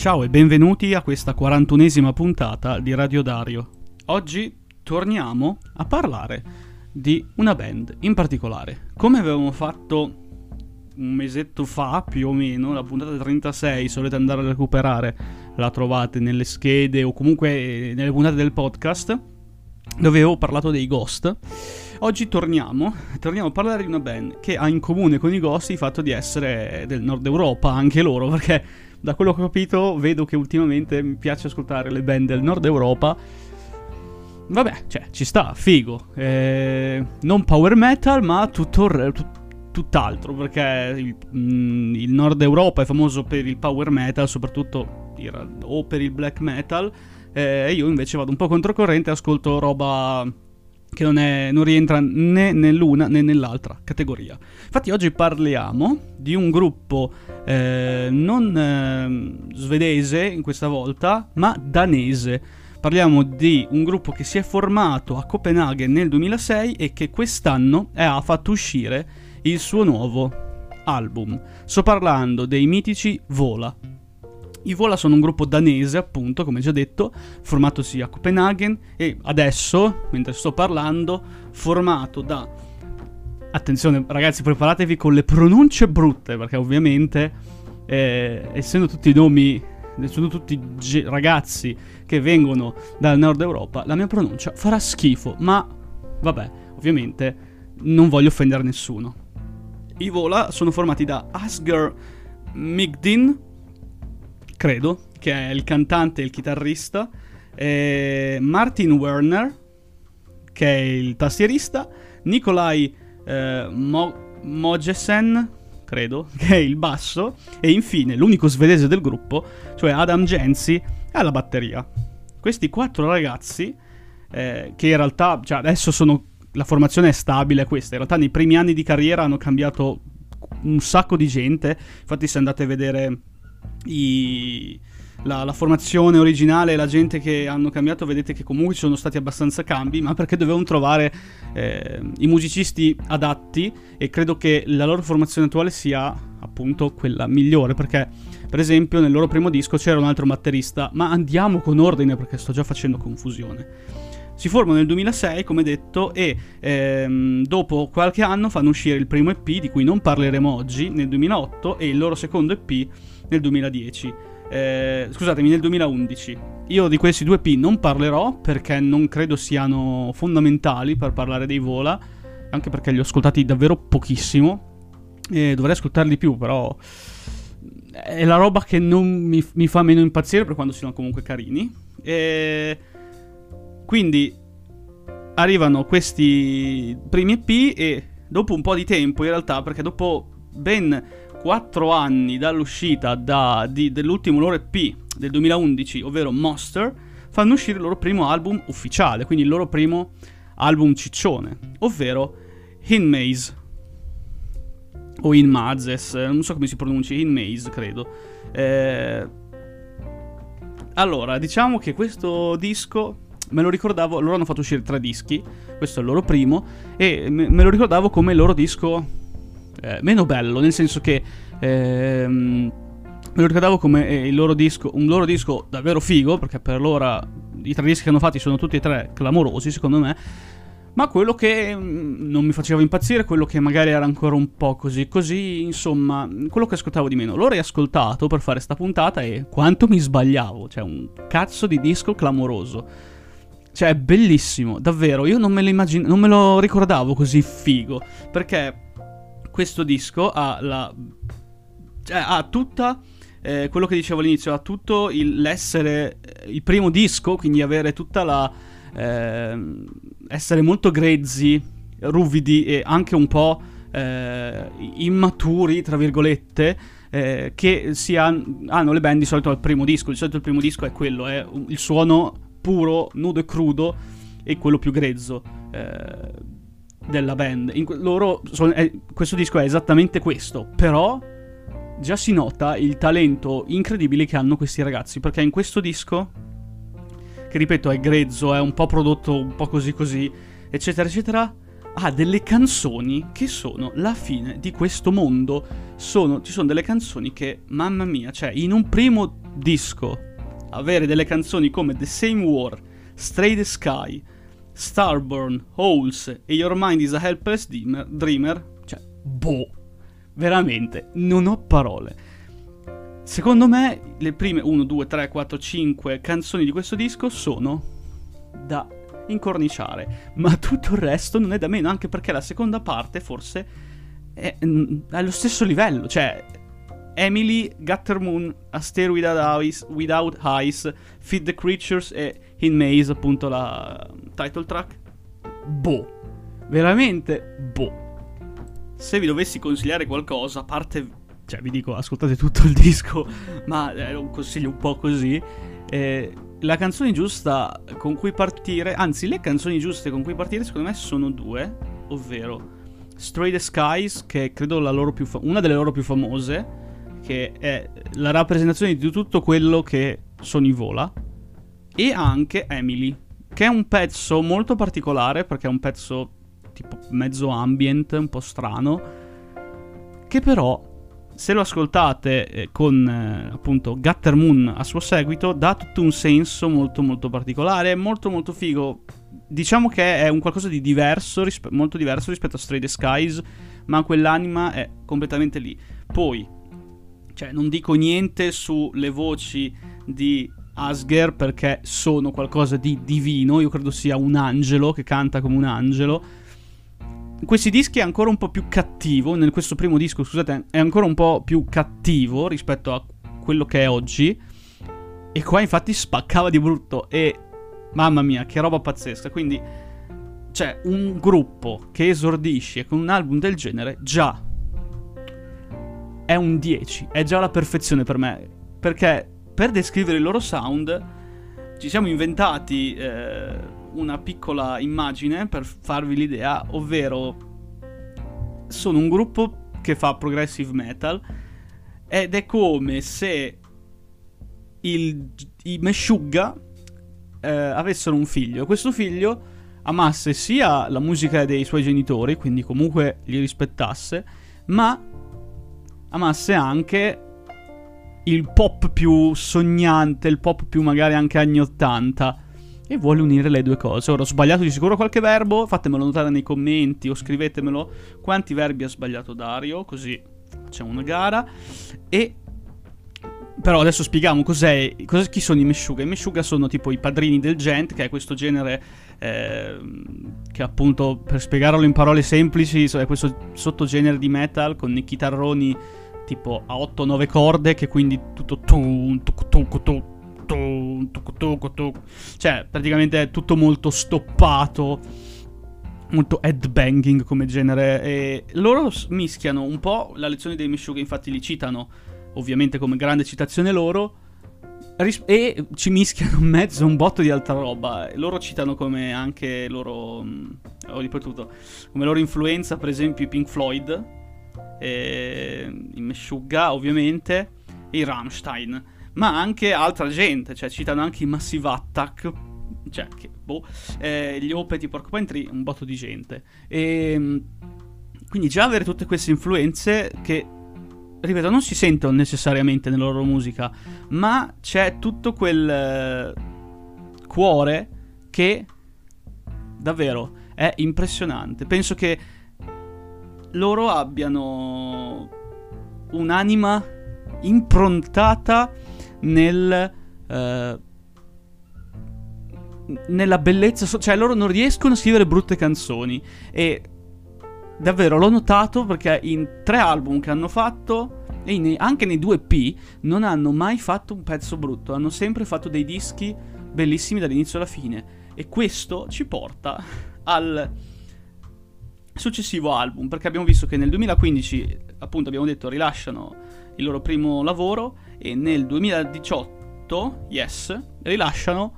Ciao e benvenuti a questa 41esima puntata di Radio Dario. Oggi torniamo a parlare di una band in particolare. Come avevamo fatto un mesetto fa, più o meno, la puntata 36, se volete andare a recuperare, la trovate nelle schede o comunque nelle puntate del podcast, dove avevo parlato dei Ghost. Oggi torniamo, torniamo a parlare di una band che ha in comune con i Ghost il fatto di essere del nord Europa, anche loro, perché da quello che ho capito vedo che ultimamente mi piace ascoltare le band del nord Europa. Vabbè, cioè, ci sta, figo. Eh, non power metal, ma tutto, tut, tutt'altro, perché il, mm, il, nord Europa è famoso per il power metal, soprattutto o per il black metal, eh, e io invece vado un po' controcorrente e ascolto roba che non, è, non, rientra né nell'una né nell'altra categoria. Infatti oggi parliamo di un gruppo eh, non eh, svedese in questa volta, ma danese. Parliamo di un gruppo che si è formato a Copenaghen nel 2006 e che quest'anno ha fatto uscire il suo nuovo album. Sto parlando dei mitici Vola. I Vola sono un gruppo danese, appunto, come già detto, formatosi a Copenaghen e adesso, mentre sto parlando, formato da... Attenzione ragazzi, preparatevi con le pronunce brutte, perché ovviamente, eh, essendo tutti nomi, sono tutti ge- ragazzi che vengono dal nord Europa, la mia pronuncia farà schifo, ma vabbè, ovviamente non voglio offendere nessuno. I Vola sono formati da Asger Migdin, credo, che è il cantante e il chitarrista, eh, Martin Werner, che è il tastierista, Nikolai eh, Mo- Mogesen, credo, che è il basso, e infine l'unico svedese del gruppo, cioè Adam Genzi, alla batteria. Questi quattro ragazzi, eh, che in realtà, cioè adesso sono la formazione è stabile questa. In realtà nei primi anni di carriera hanno cambiato un sacco di gente. Infatti se andate a vedere i, la, la, formazione originale e la gente che hanno cambiato, vedete che comunque ci sono stati abbastanza cambi, ma perché dovevano trovare eh, i musicisti adatti e credo che la loro formazione attuale sia appunto quella migliore, perché per esempio nel loro primo disco c'era un altro batterista, ma andiamo con ordine perché sto già facendo confusione. Si formano nel 2006, come detto, e ehm, dopo qualche anno fanno uscire il primo EP, di cui non parleremo oggi, nel 2008, e il loro secondo EP nel 2010. Eh, scusatemi, nel 2011. Io di questi due EP non parlerò perché non credo siano fondamentali per parlare dei Vola, anche perché li ho ascoltati davvero pochissimo. E dovrei ascoltarli più, però è la roba che non mi, mi fa meno impazzire per quando sono comunque carini. E quindi arrivano questi primi EP e dopo un po' di tempo in realtà, perché dopo ben 4 anni dall'uscita da, di, dell'ultimo loro EP del 2011, ovvero Monster, fanno uscire il loro primo album ufficiale, quindi il loro primo album ciccione, ovvero In Maze. O In Mazes, non so come si pronunci, In Maze credo. Eh... Allora, diciamo che questo disco me lo ricordavo, loro hanno fatto uscire tre dischi, questo è il loro primo, e me, me lo ricordavo come il loro disco eh, meno bello, nel senso che ehm, me lo ricordavo come eh, il loro disco, un loro disco davvero figo, perché per l'ora i tre dischi che hanno fatti sono tutti e tre clamorosi secondo me, ma quello che mm, non mi faceva impazzire, quello che magari era ancora un po' così così, insomma, quello che ascoltavo di meno. L'ho riascoltato per fare sta puntata e quanto mi sbagliavo, cioè un cazzo di disco clamoroso. Cioè, bellissimo, davvero. Io non me lo immagino, non me lo ricordavo così figo. Perché questo disco ha la. Cioè, ha tutta. Eh, quello che dicevo all'inizio, ha tutto il, l'essere eh, il primo disco, quindi avere tutta la. Eh, essere molto grezzi, ruvidi e anche un po' eh, immaturi, tra virgolette. Eh, che si han, hanno le band di solito al primo disco. Di solito il primo disco è quello, è il suono puro, nudo e crudo e quello più grezzo eh, della band. In, loro sono, è, questo disco è esattamente questo, però già si nota il talento incredibile che hanno questi ragazzi, perché in questo disco, che ripeto è grezzo, è un po' prodotto un po' così così, eccetera, eccetera, ha delle canzoni che sono la fine di questo mondo. Sono, ci sono delle canzoni che, mamma mia, cioè in un primo disco avere delle canzoni come The Same War, Stray the Sky, Starborn, Holes e Your Mind is a Helpless Dreamer, cioè, boh, veramente, non ho parole. Secondo me le prime 1, 2, 3, 4, 5 canzoni di questo disco sono da incorniciare, ma tutto il resto non è da meno, anche perché la seconda parte forse è, è mm, allo stesso livello, cioè Emily, Guttermoon, A Stare Without Eyes, Without Eyes, Feed the Creatures e In Maze, appunto la title track. Boh, veramente boh. Se vi dovessi consigliare qualcosa, a parte cioè vi dico ascoltate tutto il disco, ma è un consiglio un po' così. Eh, la canzone giusta con cui partire, anzi le canzoni giuste con cui partire secondo me sono due, ovvero Stray the Skies, che è credo fa- una delle loro più famose, che è la rappresentazione di tutto quello che Sony vola, e anche Emily, che è un pezzo molto particolare perché è un pezzo tipo mezzo ambient, un po' strano, che però se lo ascoltate eh, con eh, appunto Gutter Moon a suo seguito, dà tutto un senso molto molto particolare, molto molto figo. Diciamo che è un qualcosa di diverso, rispe- molto diverso rispetto a Stray the Skies, ma quell'anima è completamente lì. Poi, cioè, non dico niente sulle voci di Asger perché sono qualcosa di divino, io credo sia un angelo che canta come un angelo. Questi dischi è ancora un po' più cattivo, nel questo primo disco, scusate, è ancora un po' più cattivo rispetto a quello che è oggi. E qua infatti spaccava di brutto. E mamma mia, che roba pazzesca. Quindi cioè un gruppo che esordisce con un album del genere già. È un 10, è già la perfezione per me, perché per descrivere il loro sound ci siamo inventati eh, una piccola immagine per farvi l'idea, ovvero sono un gruppo che fa progressive metal ed è come se il, i Meshuggah eh, avessero un figlio. Questo figlio amasse sia la musica dei suoi genitori, quindi comunque li rispettasse, ma amasse anche il pop più sognante, il pop più magari anche anni 80 e vuole unire le due cose. Ora ho sbagliato di sicuro qualche verbo, fatemelo notare nei commenti o scrivetemelo quanti verbi ha sbagliato Dario, così facciamo una gara. E però adesso spieghiamo cos'è, cos'è, chi sono i Meshuga. I Meshuga sono tipo i padrini del gent, che è questo genere eh, che appunto, per spiegarlo in parole semplici, è questo sottogenere di metal con i chitarroni tipo a 8-9 corde, che quindi tutto tuc, tuc, tuc, tuc, tuc. Cioè, praticamente è tutto molto stoppato. Molto headbanging come genere. E loro mischiano un po' la lezione dei Meshuggah, infatti li citano, ovviamente come grande citazione loro. E ci mischiano in mezzo un botto di altra roba. Loro citano come anche loro. Ho ripetuto. Come loro influenza, per esempio, i Pink Floyd. E, I Meshuggah, ovviamente. E i Rammstein ma anche altra gente, cioè citano anche i Massive Attack, cioè, che, boh, eh, gli Opet, i Porcupine Tree, un botto di gente. E ehm, quindi già avere tutte queste influenze che, ripeto, non si sentono necessariamente nella loro musica, ma c'è tutto quel eh, cuore che davvero è impressionante. Penso che loro abbiano un'anima improntata nel... Uh, nella bellezza, cioè loro non riescono a scrivere brutte canzoni. E davvero l'ho notato perché in tre album che hanno fatto e in, anche nei due P non hanno mai fatto un pezzo brutto, hanno sempre fatto dei dischi bellissimi dall'inizio alla fine. E questo ci porta al successivo album perché abbiamo visto che nel 2015 appunto abbiamo detto rilasciano il loro primo lavoro e nel 2018, yes, rilasciano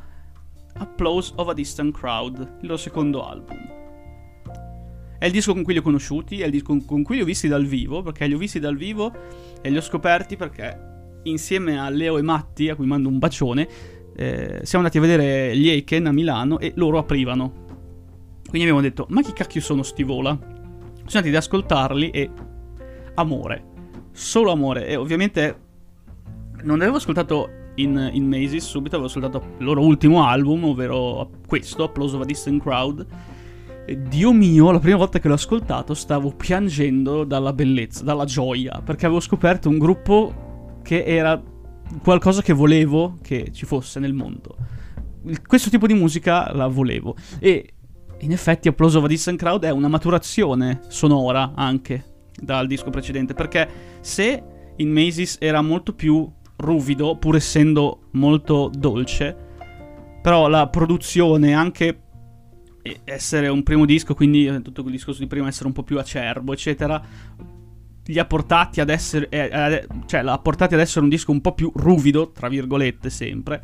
Applause of a Distant Crowd, il loro secondo album. È il disco con cui li ho conosciuti, è il disco con cui li ho visti dal vivo, perché li ho visti dal vivo e li ho scoperti perché insieme a Leo e Matti, a cui mando un bacione, eh, siamo andati a vedere gli Aiken a Milano e loro aprivano. Quindi abbiamo detto, ma chi cacchio sono sti vola? Siamo andati ad ascoltarli e... Amore. Solo amore. E ovviamente non avevo ascoltato in, in Macy's subito, avevo ascoltato il loro ultimo album, ovvero questo, Applause of a Distant Crowd. E Dio mio, la prima volta che l'ho ascoltato stavo piangendo dalla bellezza, dalla gioia, perché avevo scoperto un gruppo che era qualcosa che volevo che ci fosse nel mondo. Questo tipo di musica la volevo. E in effetti Applause of a Distant Crowd è una maturazione sonora anche dal disco precedente, perché se in Macy's era molto più ruvido, pur essendo molto dolce, però la produzione, anche essere un primo disco, quindi eh, tutto quel discorso di prima essere un po' più acerbo, eccetera, li ha portati ad essere, eh, eh, cioè l'ha portati ad essere un disco un po' più ruvido, tra virgolette sempre.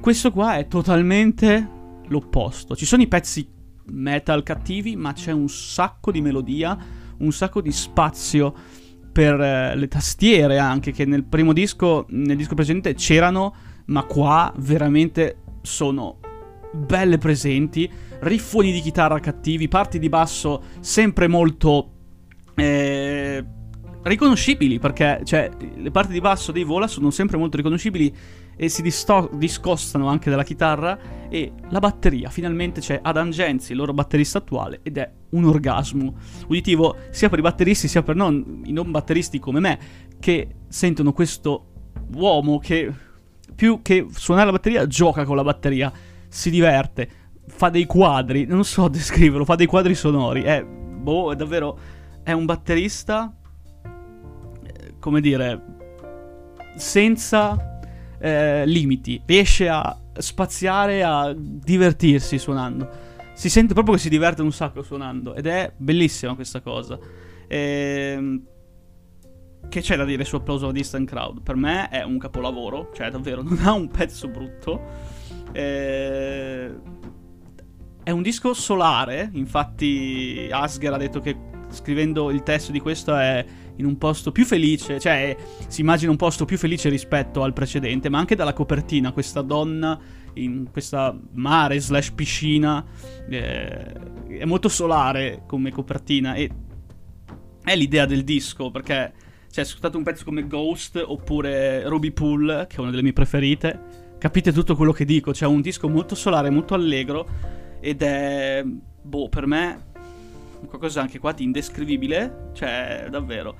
Questo qua è totalmente l'opposto. Ci sono i pezzi metal cattivi, ma c'è un sacco di melodia, un sacco di spazio per eh, le tastiere anche, che nel primo disco, nel disco precedente c'erano, ma qua veramente sono belle presenti, riffoni di chitarra cattivi, parti di basso sempre molto eh, riconoscibili, perché cioè, le parti di basso dei Vola sono sempre molto riconoscibili e si disto- discostano anche dalla chitarra e la batteria, finalmente c'è Adam Genzi, il loro batterista attuale, ed è un orgasmo uditivo sia per i batteristi sia per non, i non batteristi come me, che sentono questo uomo che più che suonare la batteria gioca con la batteria, si diverte, fa dei quadri, non so descriverlo, fa dei quadri sonori, è, boh, è davvero, è un batterista, come dire, senza eh, limiti, riesce a spaziare, a divertirsi suonando. Si sente proprio che si diverte un sacco suonando ed è bellissima questa cosa. Ehm che c'è da dire su Applause of Distant Crowd? Per me è un capolavoro, cioè davvero non ha un pezzo brutto. Eh, è un disco solare, infatti Asger ha detto che scrivendo il testo di questo è in un posto più felice, cioè si immagina un posto più felice rispetto al precedente, ma anche dalla copertina, questa donna in questa mare slash piscina, eh, è molto solare come copertina e è l'idea del disco, perché cioè, ascoltate un pezzo come Ghost oppure Ruby Pool, che è una delle mie preferite, capite tutto quello che dico, cioè un disco molto solare, molto allegro ed è, boh, per me qualcosa anche qua di indescrivibile, cioè davvero.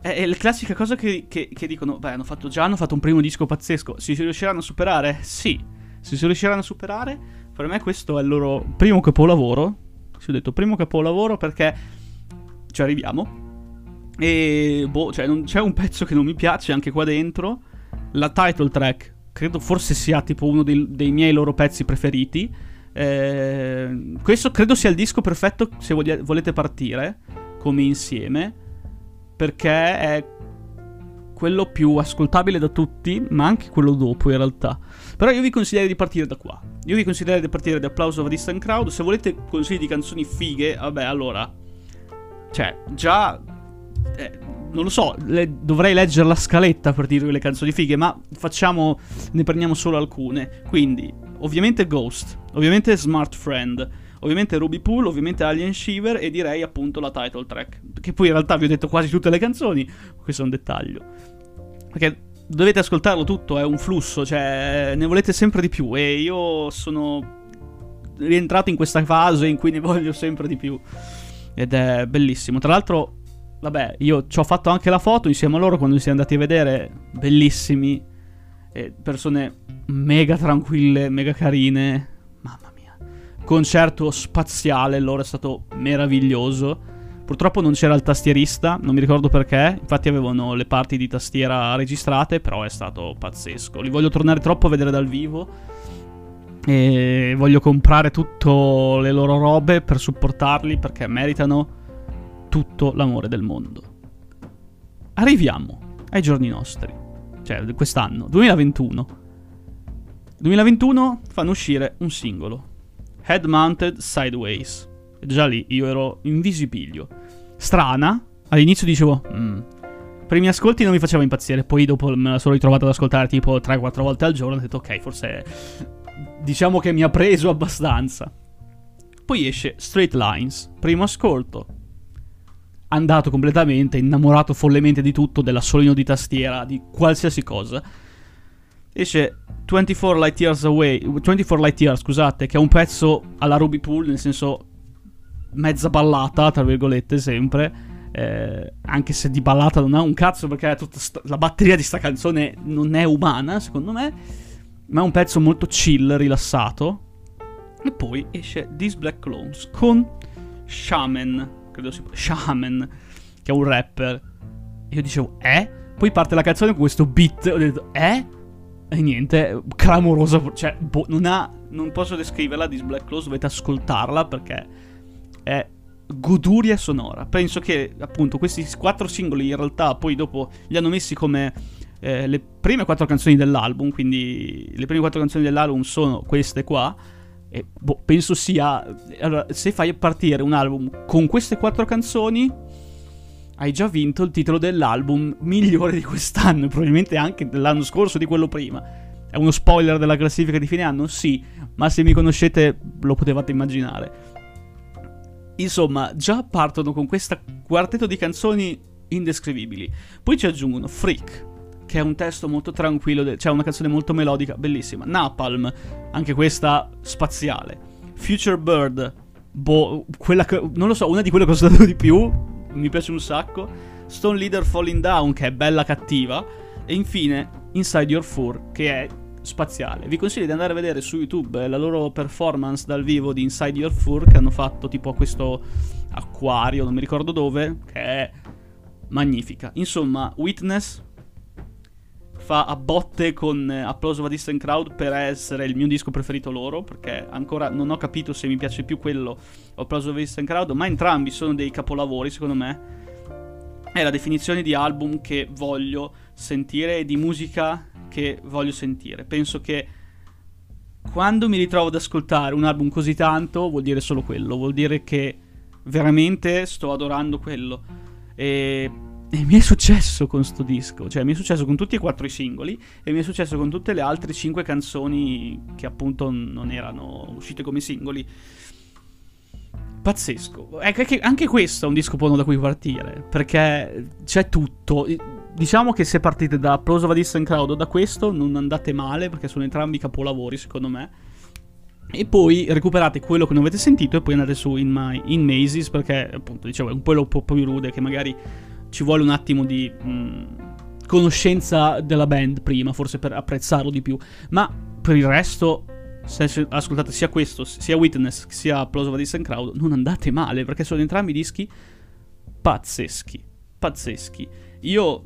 È, la classica cosa che, che, che, dicono, beh, hanno fatto già, hanno fatto un primo disco pazzesco, si riusciranno a superare? Sì, se si riusciranno a superare, per me questo è il loro primo capolavoro, si ho detto primo capolavoro perché ci arriviamo. E boh, cioè non c'è un pezzo che non mi piace anche qua dentro. La title track credo forse sia tipo uno dei, dei miei loro pezzi preferiti. Eh, questo credo sia il disco perfetto se volete partire come insieme, perché è quello più ascoltabile da tutti, ma anche quello dopo in realtà. Però io vi consiglierei di partire da qua. Io vi consiglierei di partire da Applause of a Distant Crowd. Se volete consigli di canzoni fighe, vabbè, allora... Cioè, già... Eh, non lo so, le, dovrei leggere la scaletta per dirvi le canzoni fighe, ma facciamo... ne prendiamo solo alcune. Quindi, ovviamente Ghost, ovviamente Smart Friend, ovviamente Ruby Pool, ovviamente Alien Shiver e direi appunto la title track. Che poi in realtà vi ho detto quasi tutte le canzoni, questo è un dettaglio. Perché dovete ascoltarlo tutto, è un flusso, cioè ne volete sempre di più e io sono rientrato in questa fase in cui ne voglio sempre di più. Ed è bellissimo. Tra l'altro, vabbè, io ci ho fatto anche la foto insieme a loro quando siamo andati a vedere, bellissimi. E persone mega tranquille, mega carine. Mamma mia. Concerto spaziale, loro è stato meraviglioso. Purtroppo non c'era il tastierista, non mi ricordo perché. Infatti avevano le parti di tastiera registrate, però è stato pazzesco. Li voglio tornare troppo a vedere dal vivo. E voglio comprare tutte le loro robe per supportarli perché meritano tutto l'amore del mondo. Arriviamo ai giorni nostri, cioè quest'anno, 2021. 2021 fanno uscire un singolo, Head Mounted Sideways. E già lì io ero in visibilio. Strana, all'inizio dicevo, mm. primi ascolti non mi faceva impazzire, poi dopo me la sono ritrovata ad ascoltare tipo 3-4 volte al giorno ho detto ok, forse diciamo che mi ha preso abbastanza. Poi esce Straight Lines, primo ascolto. Andato completamente, innamorato follemente di tutto, della solino di tastiera, di qualsiasi cosa esce 24 Light Years Away, 24 Light Years, scusate, che è un pezzo alla Ruby Pool, nel senso mezza ballata, tra virgolette, sempre. Eh, anche se di ballata non ha un cazzo perché sta, la batteria di sta canzone non è umana, secondo me, ma è un pezzo molto chill, rilassato. E poi esce These Black Clones con Shaman, credo si Shaman, che è un rapper. E io dicevo, eh? Poi parte la canzone con questo beat, ho detto, eh? E niente, clamorosa, cioè, boh, non ha, non posso descriverla, This Black Close, dovete ascoltarla perché è goduria sonora. Penso che, appunto, questi quattro singoli in realtà poi dopo li hanno messi come eh, le prime quattro canzoni dell'album, quindi le prime quattro canzoni dell'album sono queste qua, e boh, penso sia... Allora, se fai partire un album con queste quattro canzoni hai già vinto il titolo dell'album migliore di quest'anno, probabilmente anche dell'anno scorso, di quello prima. È uno spoiler della classifica di fine anno? Sì, ma se mi conoscete lo potevate immaginare. Insomma, già partono con questo quartetto di canzoni indescrivibili. Poi ci aggiungono Freak, che è un testo molto tranquillo, de- cioè una canzone molto melodica, bellissima. Napalm, anche questa spaziale. Future Bird, boh, quella che, non lo so, una di quelle che ho ascoltato di più, mi piace un sacco. Stone Leader Falling Down, che è bella cattiva. E infine Inside Your Fur, che è spaziale. Vi consiglio di andare a vedere su YouTube la loro performance dal vivo di Inside Your Fur, che hanno fatto tipo a questo acquario, non mi ricordo dove, che è magnifica. Insomma, Witness fa a botte con Applause of a Distant Crowd per essere il mio disco preferito loro, perché ancora non ho capito se mi piace più quello o Applause of a Distant Crowd, ma entrambi sono dei capolavori secondo me. È la definizione di album che voglio sentire e di musica che voglio sentire. Penso che quando mi ritrovo ad ascoltare un album così tanto vuol dire solo quello, vuol dire che veramente sto adorando quello. E e mi è successo con sto disco, cioè mi è successo con tutti e quattro i singoli e mi è successo con tutte le altre cinque canzoni che appunto non erano uscite come singoli. Pazzesco. Ecco che anche questo è un disco buono da cui partire, perché c'è tutto. Diciamo che se partite da Applause of a Distant Crowd o da questo non andate male, perché sono entrambi capolavori secondo me. E poi recuperate quello che non avete sentito e poi andate su In, My, in Mazes, perché appunto dicevo è un po' più rude che magari ci vuole un attimo di mh, mm, conoscenza della band prima, forse per apprezzarlo di più. Ma per il resto, se ascoltate sia questo, sia Witness, sia Applause of a Distant Crowd, non andate male, perché sono entrambi dischi pazzeschi. Pazzeschi. Io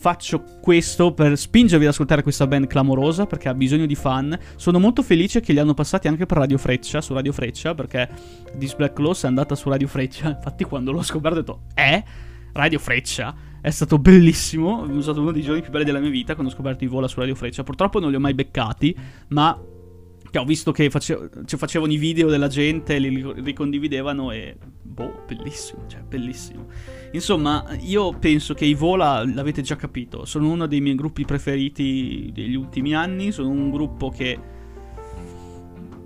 faccio questo per spingervi ad ascoltare questa band clamorosa perché ha bisogno di fan. Sono molto felice che li hanno passati anche per Radio Freccia, su Radio Freccia, perché This Black Loss è andata su Radio Freccia. Infatti quando l'ho scoperto ho detto, eh? Radio Freccia. È stato bellissimo, è stato uno dei giorni più belli della mia vita quando ho scoperto i vola su Radio Freccia. Purtroppo non li ho mai beccati, ma ho visto che face- cioè, facevano i video della gente, li ricondividevano e boh, bellissimo, cioè bellissimo. Insomma, io penso che i Vola l'avete già capito, sono uno dei miei gruppi preferiti degli ultimi anni, sono un gruppo che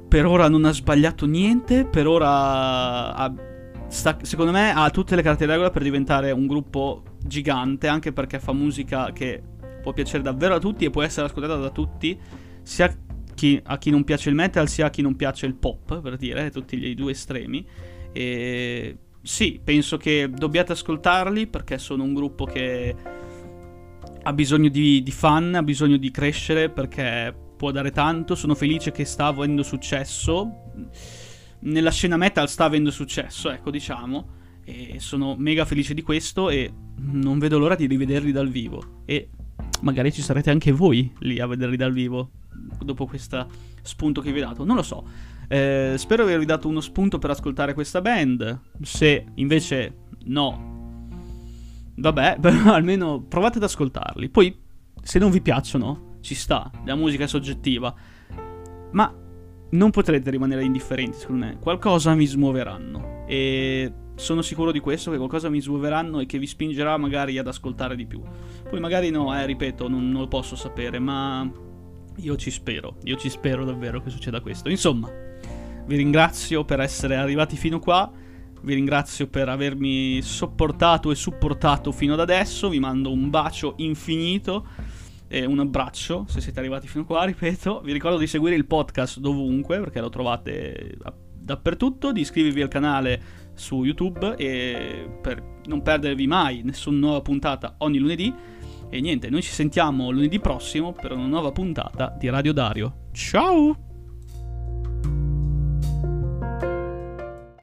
per ora non ha sbagliato niente, per ora ha sta, secondo me ha tutte le carte in regola per diventare un gruppo gigante, anche perché fa musica che può piacere davvero a tutti e può essere ascoltata da tutti, sia chi, a chi non piace il metal sia a chi non piace il pop, per dire, tutti i due estremi. E sì, penso che dobbiate ascoltarli perché sono un gruppo che ha bisogno di, di fan, ha bisogno di crescere perché può dare tanto. Sono felice che sta avendo successo nella scena metal sta avendo successo, ecco, diciamo. E sono mega felice di questo e non vedo l'ora di rivederli dal vivo. E magari ci sarete anche voi lì a vederli dal vivo dopo questo spunto che vi ho dato. Non lo so. Eh, spero di avervi dato uno spunto per ascoltare questa band. Se invece no, vabbè, almeno provate ad ascoltarli. Poi, se non vi piacciono, ci sta. La musica è soggettiva. Ma non potrete rimanere indifferenti, secondo me. Qualcosa mi smuoveranno. E sono sicuro di questo, che qualcosa mi smuoveranno e che vi spingerà magari ad ascoltare di più. Poi magari no, eh, ripeto, non, non lo posso sapere, ma io ci spero. Io ci spero davvero che succeda questo. Insomma, vi ringrazio per essere arrivati fino qua. Vi ringrazio per avermi sopportato e supportato fino ad adesso. Vi mando un bacio infinito. E un abbraccio se siete arrivati fino qua, ripeto. Vi ricordo di seguire il podcast dovunque perché lo trovate dappertutto, di iscrivervi al canale su YouTube e per non perdervi mai nessuna nuova puntata ogni lunedì. E niente, noi ci sentiamo lunedì prossimo per una nuova puntata di Radio Dario. Ciao!